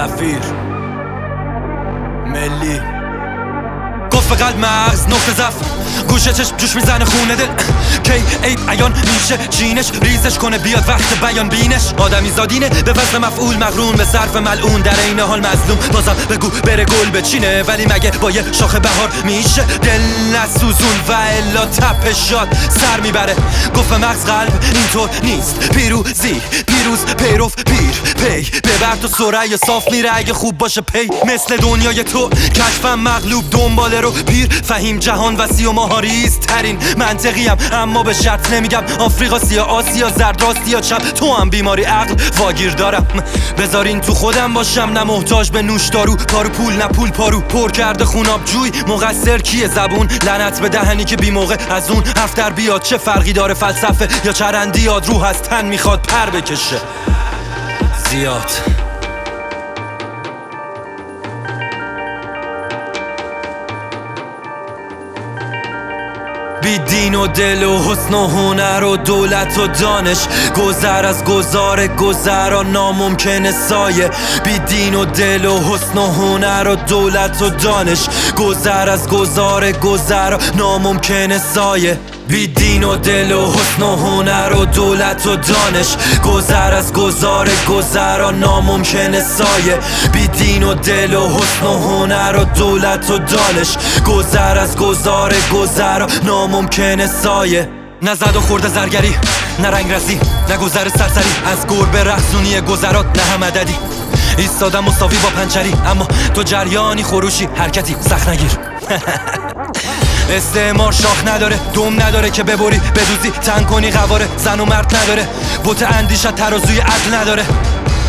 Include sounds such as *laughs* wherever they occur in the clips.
سفیر ملی گفت قلب مغز نقطه ضعف گوشه چشم جوش می‌زنه خونه دل عیب عیان میشه چینش ریزش کنه بیاد وقت بیان بینش. آدمی زادینه به وزن مفعول مغرون به صرف ملعون. در این حال مظلوم بازم بگو بره گل بچینه ولی مگه با یه شاخه بهار میشه دل نسوزون؟ و الا تپشات سر می‌بره. گفت مغز قلب اینطور نیست. پیروزی پیروز پیروف پیر پی. ببر تو سرعی صاف میره. اگه خوب باشه پی. مثل دنیای تو کشفم مغلوب دنباله رو پیر. فهیم جهان وسیع و ماهاریز ترین منطقیم. اما به شرط نمیگم. آفریقا سیا آسیا زرد راستی یا چپ تو هم بیماری عقل واگیر دارم. بذارین تو خودم باشم. نه محتاج به نوش دارو. پارو پول نه پول پارو. پر کرده خوناب جوی. مقصر کیه زبون؟ لعنت به دهنی که بی موقع از اون هفتر بیاد. چه فرقی داره فلسفه؟ یا چرندی یاد روح از تن می‌خواد پر بکشه. زیاد. بی دین و دل و حسن و هنر و دولت و دانش. گذر از گذار گذرا ناممکنه سایه. بی دین و دل و حسن و هنر و دولت و دانش. گذر از گذار گذرا ناممکنه سایه. بی دین و دل و حسن و هنر و دولت و دانش. گذر از گذار گذرا ناممکنه سایه. بی دین و دل و حسن و هنر و دولت و دانش. گذر از گذار گذرا ناممکنه سایه. نزد و خورده زرگری نه رنگ رسی نه گذر سرسری. از گربه رخصونی گذرات نه هم عددی. ایستادم مساوی با پنچری اما تو جریانی خروشی حرکتی سخت نگیر *laughs* استعمار شاخ نداره دوم نداره که ببری بدوزی تن کنی قواره زن و مرد نداره. بوت اندیشت ترازوی عدل نداره.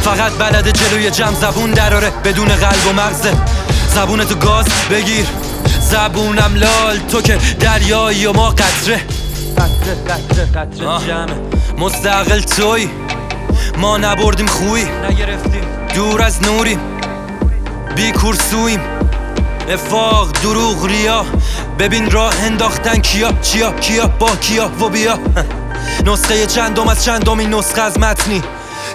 فقط بلد جلوی جمع زبون دراره بدون قلب و مغزه زبونتو گاز بگیر زبونم لال تو که دریایی و ما قطره. قطره قطره قطره جمعه مستقل توی ما نبردیم خوی. نگرفتیم. دور از نوریم بی کورسویم. افاق دروغ ریا. ببین راه انداختن کیا چیا کیا با کیا و بیا. *laughs* نسخه چندم از چندمین نسخه از متنی.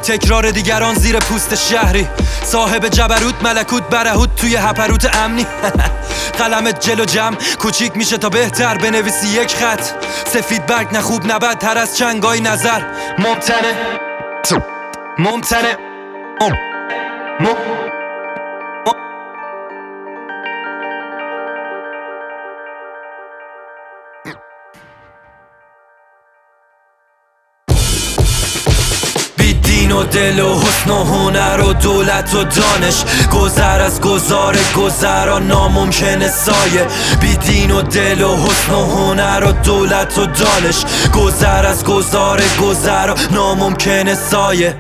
تکرار دیگران زیر پوست شهری. صاحب جبروت ملکوت برهوت توی هپروت امنی. *laughs* قلمت جلو جمع کوچیک میشه تا بهتر بنویسی یک خط. سفید برگ نه خوب نه تر از چنگای نظر. ممتنه. ممتنه. مم. مم. دین و دل و حسن و هنر و دولت و دانش. گذر از گذار گذرا ناممکنه سایه. بی دین و دل و حسن و هنر و دولت و دانش. گذر از گذار گذرا ناممکنه سایه.